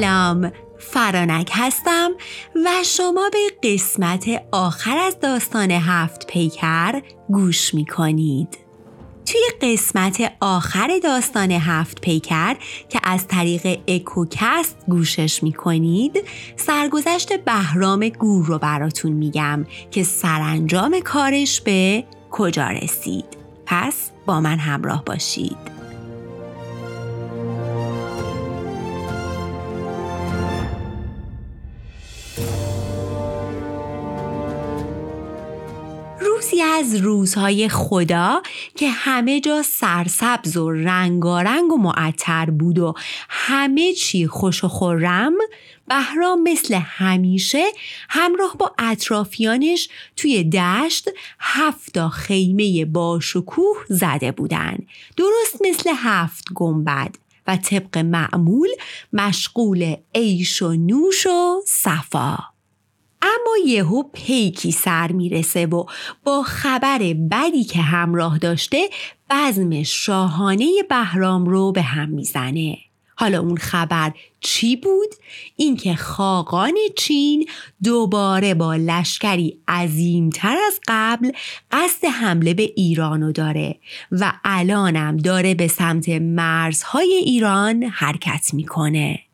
سلام فرانک هستم و شما به قسمت آخر از داستان هفت پیکر گوش می کنید. توی قسمت آخر داستان هفت پیکر که از طریق اکوکست گوشش می کنید سرگذشت بهرام گور رو براتون میگم که سرانجام کارش به کجا رسید. پس با من همراه باشید. از روزهای خدا که همه جا سرسبز و رنگارنگ و معطر بود و همه چی خوش و خورم بهرام مثل همیشه همراه با اطرافیانش توی دشت هفتا خیمه باشکوه زده بودن. درست مثل هفت گنبد و طبق معمول مشغول عیش و نوش و صفا. یهو پیکی سر می‌رسه و با خبر بدی که همراه داشته بزم شاهانه بهرام رو به هم می‌زنه حالا اون خبر چی بود؟ اینکه خاقان چین دوباره با لشکری عظیمتر از قبل قصد حمله به ایرانو داره و الانم داره به سمت مرزهای ایران حرکت می‌کنه.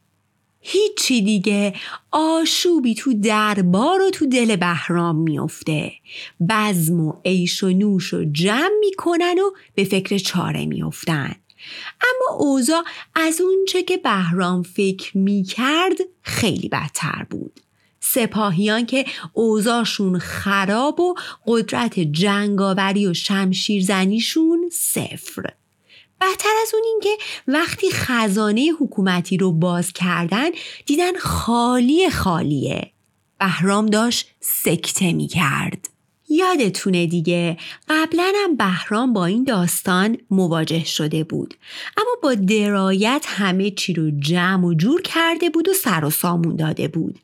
هیچی دیگه. آشوبی تو دربار و تو دل بهرام میافته. بزم و عیش و نوش و جمع می‌کنن و به فکر چاره میافتن. اما اوضاع از اونچه که بهرام فکر می‌کرد خیلی بدتر بود. سپاهیان که اوضاعشون خراب و قدرت جنگاوری و شمشیرزنیشون صفر. بدتر از اون اینکه وقتی خزانه حکومتی رو باز کردن دیدن خالی خالیه. بهرام داشت سکته می کرد. یادتونه دیگه قبلا هم بهرام با این داستان مواجه شده بود. اما با درایت همه چی رو جمع و جور کرده بود و سر و سامون داده بود.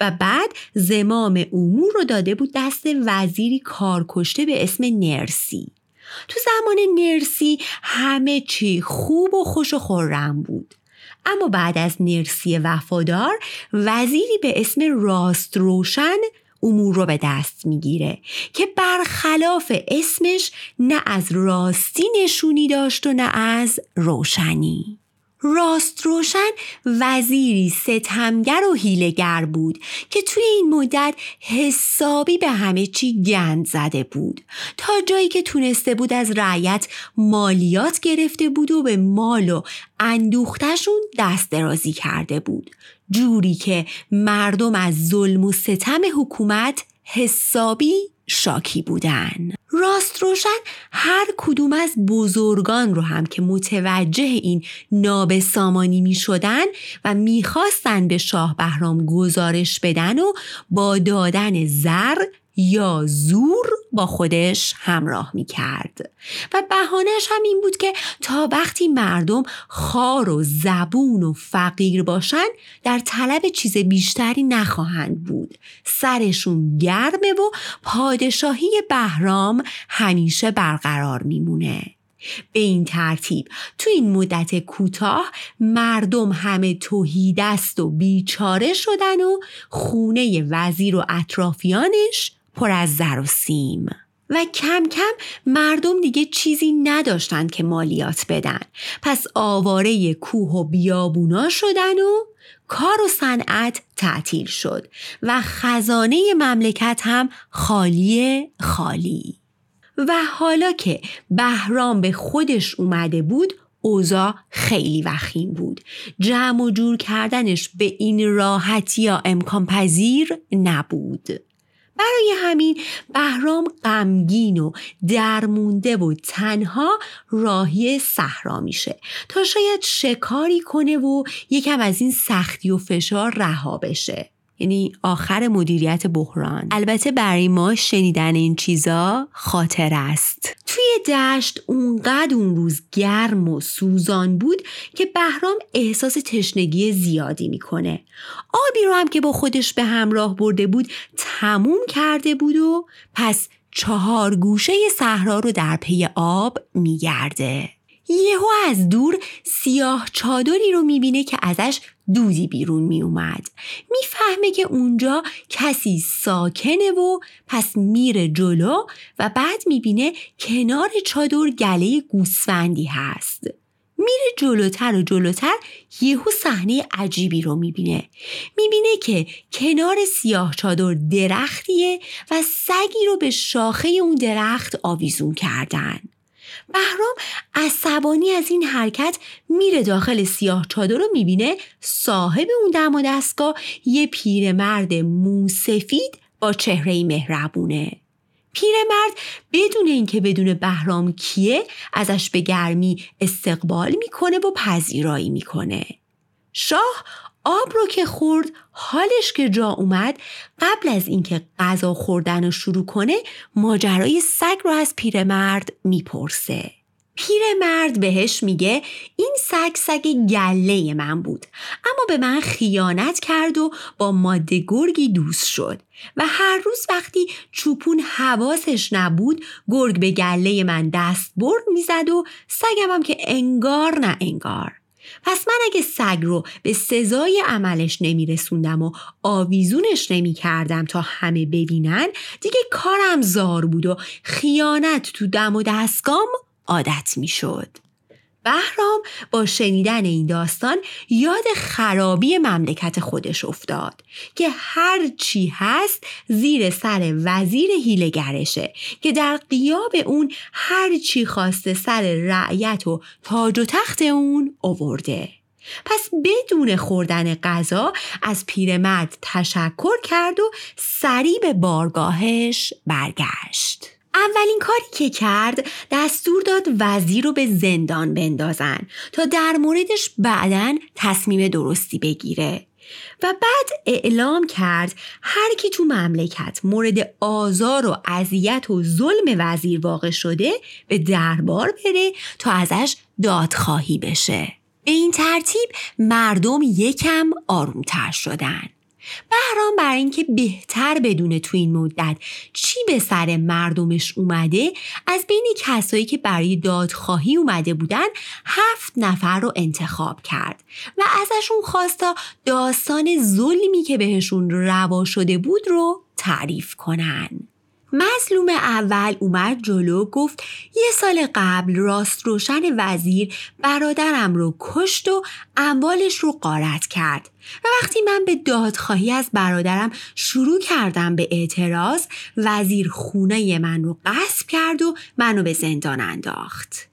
و بعد زمام امور رو داده بود دست وزیری کارکشته به اسم نرسی. تو زمان نرسی همه چی خوب و خوش و خورم بود. اما بعد از نرسی وفادار وزیری به اسم راست روشن امور رو به دست می‌گیره که برخلاف اسمش نه از راستی نشونی داشت و نه از روشنی. راست روشن وزیری ستمگر و هیلگر بود که توی این مدت حسابی به همه چی گند زده بود. تا جایی که تونسته بود از رعیت مالیات گرفته بود و به مال و اندوختشون دست درازی کرده بود. جوری که مردم از ظلم و ستم حکومت حسابی شاکی بودن. راست روشن هر کدوم از بزرگان رو هم که متوجه این نابسامانی می شدن و می‌خواستن به شاه بهرام گزارش بدن و با دادن زر یا زور با خودش همراه می کرد و بهانش هم این بود که تا وقتی مردم خار و زبون و فقیر باشن در طلب چیز بیشتری نخواهند بود. سرشون گرمه و پادشاهی بهرام همیشه برقرار میمونه. به این ترتیب تو این مدت کوتاه مردم همه توهیدست و بیچاره شدن و خونه وزیر و اطرافیانش پر از زر و سیم. و کم کم مردم دیگه چیزی نداشتند که مالیات بدن. پس آواره کوه و بیابونا شدن و کار و صنعت تعطیل شد. و خزانه مملکت هم خالی خالی. و حالا که بهرام به خودش اومده بود اوضاع خیلی وخیم بود. جمع و جور کردنش به این راحتی یا امکان پذیر نبود. برای همین بهرام غمگین و درمونده و تنها راهی صحرا میشه تا شاید شکاری کنه و یکم از این سختی و فشار رها بشه. یعنی آخر مدیریت بحران. البته برای ما شنیدن این چیزا خاطر است. توی دشت اونقدر اون روز گرم و سوزان بود که بهرام احساس تشنگی زیادی می‌کنه. آبی رو هم که با خودش به همراه برده بود تموم کرده بود و پس چهار گوشه صحرا رو در پی آب میگرده. یهو از دور سیاه چادری رو می‌بینه که ازش دودی بیرون می اومد. می‌فهمه که اونجا کسی ساکنه و پس میره جلو و بعد می‌بینه کنار چادر گله گوسفندی هست. میره جلوتر و جلوتر یهو صحنه عجیبی رو می‌بینه می‌بینه که کنار سیاه چادر درختیه و سگی رو به شاخه اون درخت آویزون کردن. بهرام عصبانی از این حرکت میره داخل سیاه چادر رو می‌بینه صاحب اون دم و دستگاه یه پیرمرد موسفید با چهره مهربونه. پیرمرد بدون اینکه بدون بهرام کیه ازش به گرمی استقبال می‌کنه و پذیرایی می‌کنه. شاه آب رو که خورد حالش که جا اومد قبل از اینکه غذا خوردن رو شروع کنه ماجرای سگ رو از پیرمرد می‌پرسه. پیرمرد بهش میگه این سگ سگ گله من بود. اما به من خیانت کرد و با ماده گرگی دوست شد و هر روز وقتی چوپون حواسش نبود گرگ به گله من دست برد می‌زد و سگم هم که انگار نه انگار. پس من اگه سگ رو به سزای عملش نمیرسوندم و آویزونش نمی کردم تا همه ببینن دیگه کارم زار بود و خیانت تو دم و دستگام عادت می شد. بهرام با شنیدن این داستان یاد خرابی مملکت خودش افتاد که هر چی هست زیر سر وزیر هیلگرشه که در قیاب اون هر چی خواسته سر رعیت و تاج و تخت اون اوورده پس بدون خوردن غذا از پیرمرد تشکر کرد و سریع به بارگاهش برگشت اولین کاری که کرد دستور داد وزیر رو به زندان بندازن تا در موردش بعدا تصمیم درستی بگیره. و بعد اعلام کرد هر کی تو مملکت مورد آزار و اذیت و ظلم وزیر واقع شده به دربار بره تا ازش دادخواهی بشه. به این ترتیب مردم یکم آرومتر شدن. بهرام برای اینکه بهتر بدونه تو این مدت چی به سر مردمش اومده از بین کسایی که برای دادخواهی اومده بودن هفت نفر رو انتخاب کرد و ازشون خواستا داستان ظلمی که بهشون روا شده بود رو تعریف کنن. مظلوم اول اومد جلو گفت یه سال قبل راست روشن وزیر برادرم رو کشت و اموالش رو قارت کرد. و وقتی من به دادخواهی از برادرم شروع کردم به اعتراض وزیر خونه من رو غصب کرد و منو به زندان انداخت.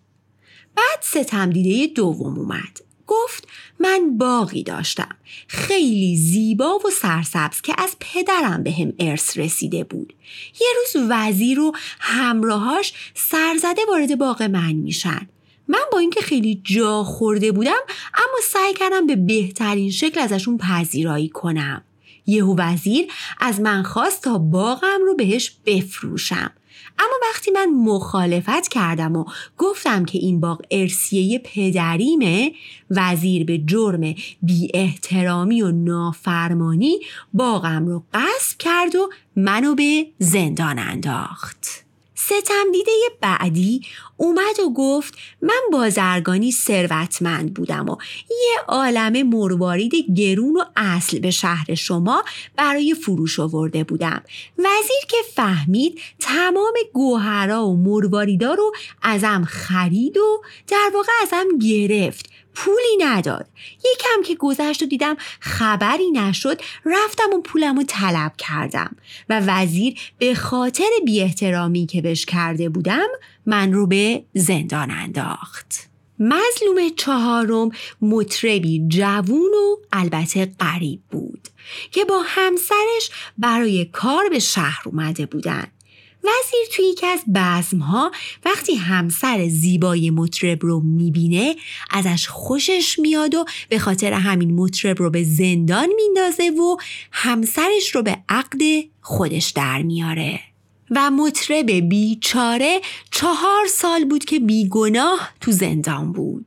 بعد ستم دیده دوم اومد. گفت من باقی داشتم. خیلی زیبا و سرسبز که از پدرم به هم ارث رسیده بود. یه روز وزیر و همراهاش سرزده وارد باغ من میشن. من با اینکه خیلی جا خورده بودم اما سعی کردم به بهترین شکل ازشون پذیرایی کنم. یهو وزیر از من خواست تا باغم رو بهش بفروشم. اما وقتی من مخالفت کردم و گفتم که این باغ ارسیه پدریمه وزیر به جرم بی احترامی و نافرمانی باغم رو قصب کرد و منو به زندان انداخت. ستم دیده بعدی اومد و گفت من بازرگانی ثروتمند بودم و یه عالم مروارید گرون و اصل به شهر شما برای فروش آورده بودم. وزیر که فهمید تمام گوهرا و مرواریدا رو ازم خرید و در واقع ازم گرفت. پولی نداد. یکم که گذشت و دیدم خبری نشد رفتم و پولم رو طلب کردم. و وزیر به خاطر بی احترامی که بهش کرده بودم من رو به زندان انداخت. مظلوم چهارم مطربی جوون و البته غریب بود که با همسرش برای کار به شهر اومده بودن. وزیر توی یکی از بزمها وقتی همسر زیبای مطرب رو می‌بینه ازش خوشش میاد و به خاطر همین مطرب رو به زندان میندازه و همسرش رو به عقد خودش در میاره. و مطرب بیچاره چهار سال بود که بیگناه تو زندان بود.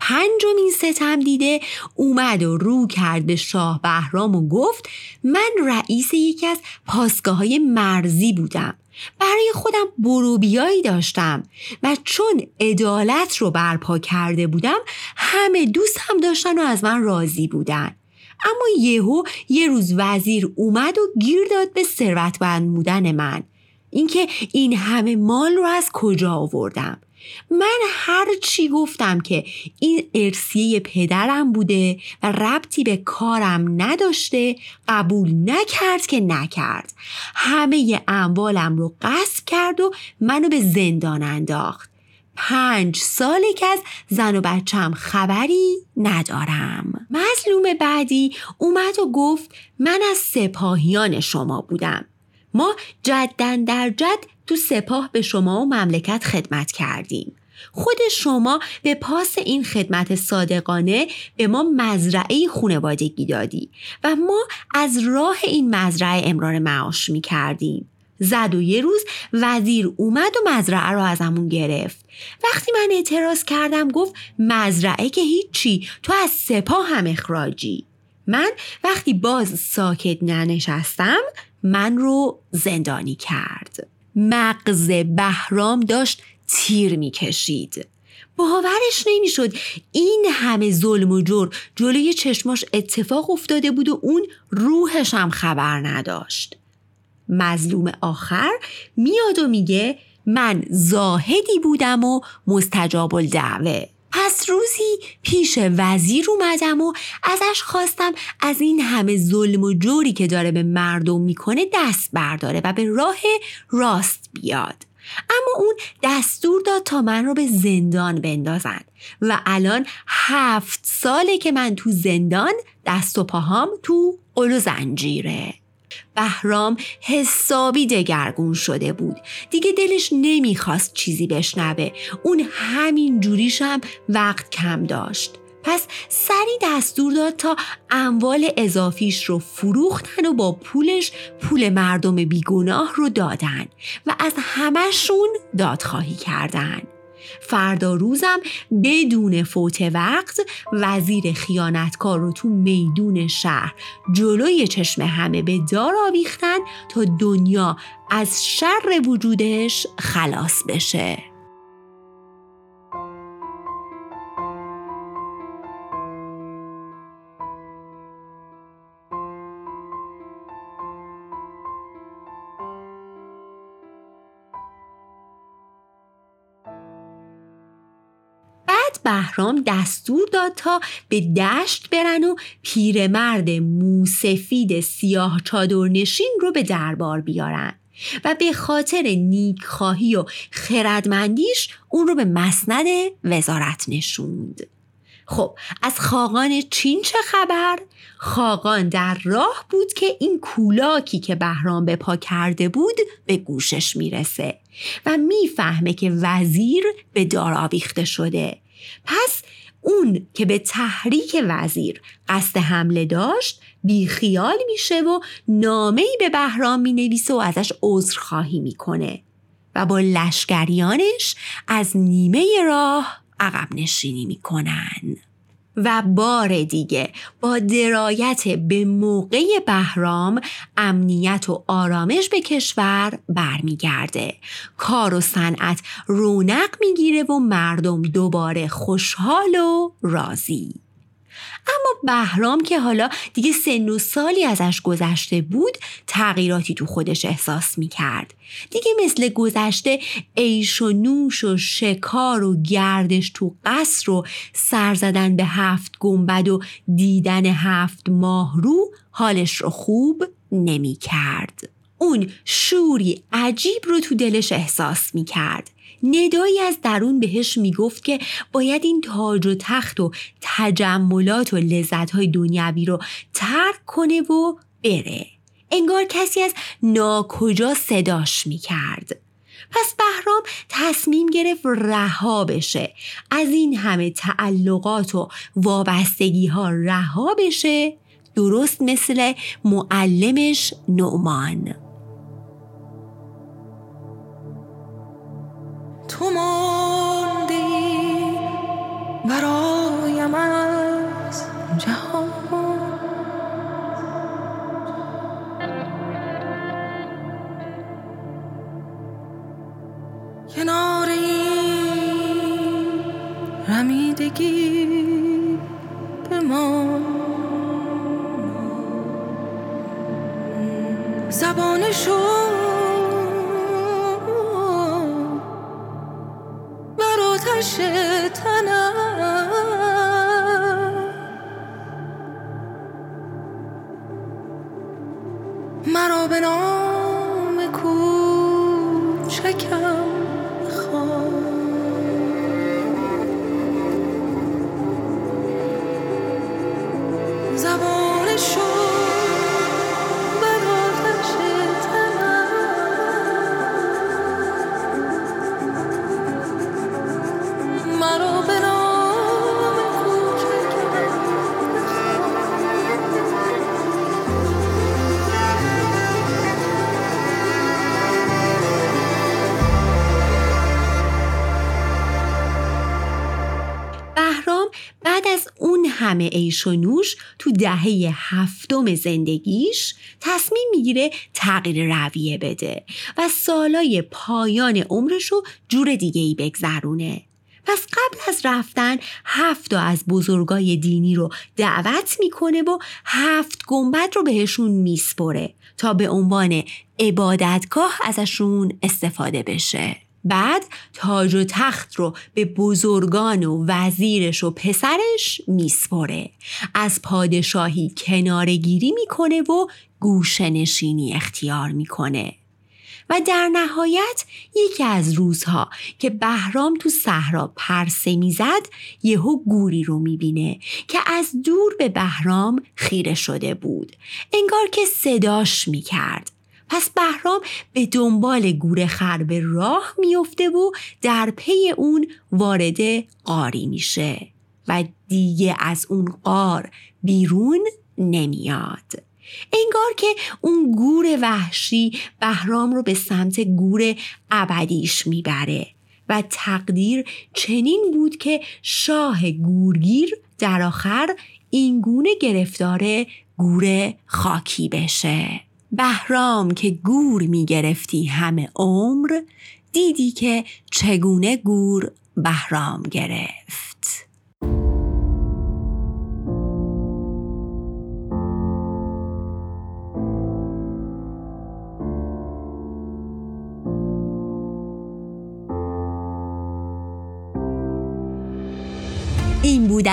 پنجمین ستم دیده اومد و رو کرد به شاه بهرام و گفت من رئیس یکی از پاسگاه های مرزی بودم. برای خودم بروبیایی داشتم و چون عدالت رو برپا کرده بودم همه دوست هم داشتن و از من راضی بودن. اما یهو یه روز وزیر اومد و گیر داد به ثروتمند بودن من. اینکه این همه مال رو از کجا آوردم؟ من هر چی گفتم که این ارسیه پدرم بوده و ربطی به کارم نداشته قبول نکرد که نکرد. همه اموالم رو قصب کرد و منو به زندان انداخت. پنج ساله که از زن و بچم خبری ندارم. مظلوم بعدی اومد و گفت من از سپاهیان شما بودم. ما جدن در جد تو سپاه به شما و مملکت خدمت کردیم. خود شما به پاس این خدمت صادقانه به ما مزرعه خونوادگی دادی و ما از راه این مزرعه امرار معاش می کردیم. زد و یه روز وزیر اومد و مزرعه رو ازمون گرفت. وقتی من اعتراض کردم گفت مزرعه که هیچی تو از سپاه هم اخراجی. من وقتی باز ساکت ننشستم من رو زندانی کرد. مغز بهرام داشت تیر می‌کشید. باورش نمی‌شد این همه ظلم و جور جلوی چشماش اتفاق افتاده بود و اون روحش هم خبر نداشت. مظلوم آخر میاد و میگه من زاهدی بودم و مستجاب الدعوه. پس روزی پیش وزیر اومدم و ازش خواستم از این همه ظلم و جوری که داره به مردم می‌کنه دست برداره و به راه راست بیاد. اما اون دستور داد تا من رو به زندان بندازن و الان هفت ساله که من تو زندان دست و پاهام تو قل و زنجیره. بهرام حسابی دگرگون شده بود. دیگه دلش نمی‌خواست چیزی بشنوه. اون همین جوریشم وقت کم داشت. پس سری دستور داد تا اموال اضافیش رو فروختن و با پولش پول مردم بیگناه رو دادن و از همهشون دادخواهی کردن. فردا روزم بدون فوت وقت وزیر خیانتکار رو تو میدون شهر جلوی چشم همه به دار آویختن تا دنیا از شر وجودش خلاص بشه. بهرام دستور داد تا به دشت برن و پیرمرد موسفید سیاه چادرنشین رو به دربار بیارن و به خاطر نیکخواهی و خردمندیش اون رو به مسند وزارت نشوند. خب از خاقان چین چه خبر؟ خاقان در راه بود که این کولاکی که بهرام به پا کرده بود به گوشش می‌رسه و می‌فهمه که وزیر به دار آویخته شده پس اون که به تحریک وزیر قصد حمله داشت بیخیال میشه و نامه به بهرام می‌نویسه و ازش عذرخواهی می‌کنه و با لشکریانش از نیمه راه عقب نشینی می‌کنن. و بار دیگه با درایت به موقع بهرام امنیت و آرامش به کشور برمیگرده. کار و صنعت رونق می‌گیره و مردم دوباره خوشحال و راضی. اما بهرام که حالا دیگه سن و سالی ازش گذشته بود تغییراتی تو خودش احساس می کرد. دیگه مثل گذشته عیش و نوش و شکار و گردش تو قصر و سر زدن به هفت گنبد و دیدن هفت ماه رو حالش رو خوب نمی کرد. اون شوری عجیب رو تو دلش احساس می کرد. ندایی از درون بهش می‌گفت که باید این تاج و تخت و تجملات و لذتهای دنیوی رو ترک کنه و بره. انگار کسی از ناکجا صداش می‌کرد. پس بهرام تصمیم گرفت رها بشه. از این همه تعلقات و وابستگی ها رها بشه درست مثل معلمش نعمان. تو مانده ای برایم از جهان. کنار این رمیدگی به ما. زبان شد 是 همه عیش و نوش تو دهه هفتم زندگیش تصمیم می‌گیره تغییر رویه بده و سالای پایان عمرش رو جور دیگه ای بگذرونه. پس قبل از رفتن هفت از بزرگای دینی رو دعوت می‌کنه و هفت گنبد رو بهشون میسپره تا به عنوان عبادتگاه ازشون استفاده بشه. بعد تاج و تخت رو به بزرگان و وزیرش و پسرش میسپره از پادشاهی کنارگیری می‌کنه و گوشنشینی اختیار می‌کنه. و در نهایت یکی از روزها که بهرام تو صحرا پرسه می‌زد یهو گوری رو می‌بینه که از دور به بهرام خیره شده بود. انگار که صداش می‌کرد. پس بهرام به دنبال گور خر به راه میفته و در پی اون وارد قاری میشه و دیگه از اون قار بیرون نمیاد. انگار که اون گور وحشی بهرام رو به سمت گور ابدیش می‌بره و تقدیر چنین بود که شاه گورگیر در آخر این گونه گرفتار گور خاکی بشه. بهرام که گور می گرفتی همه عمر دیدی که چگونه گور بهرام گرفت.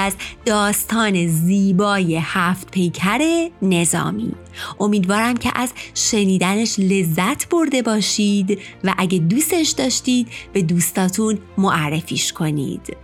از داستان زیبای هفت پیکر نظامی. امیدوارم که از شنیدنش لذت برده باشید و اگه دوستش داشتید به دوستاتون معرفیش کنید.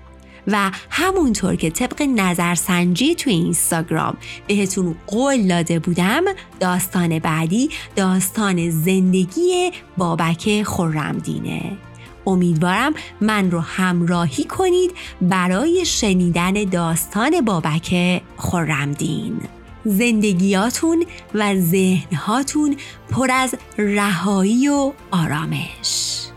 و همونطور که طبق نظرسنجی توی اینستاگرام بهتون قول داده بودم داستان بعدی داستان زندگی بابک خرمدینه. امیدوارم من رو همراهی کنید برای شنیدن داستان بابک خرمدین. زندگیاتون و ذهنهاتون پر از رهایی و آرامش.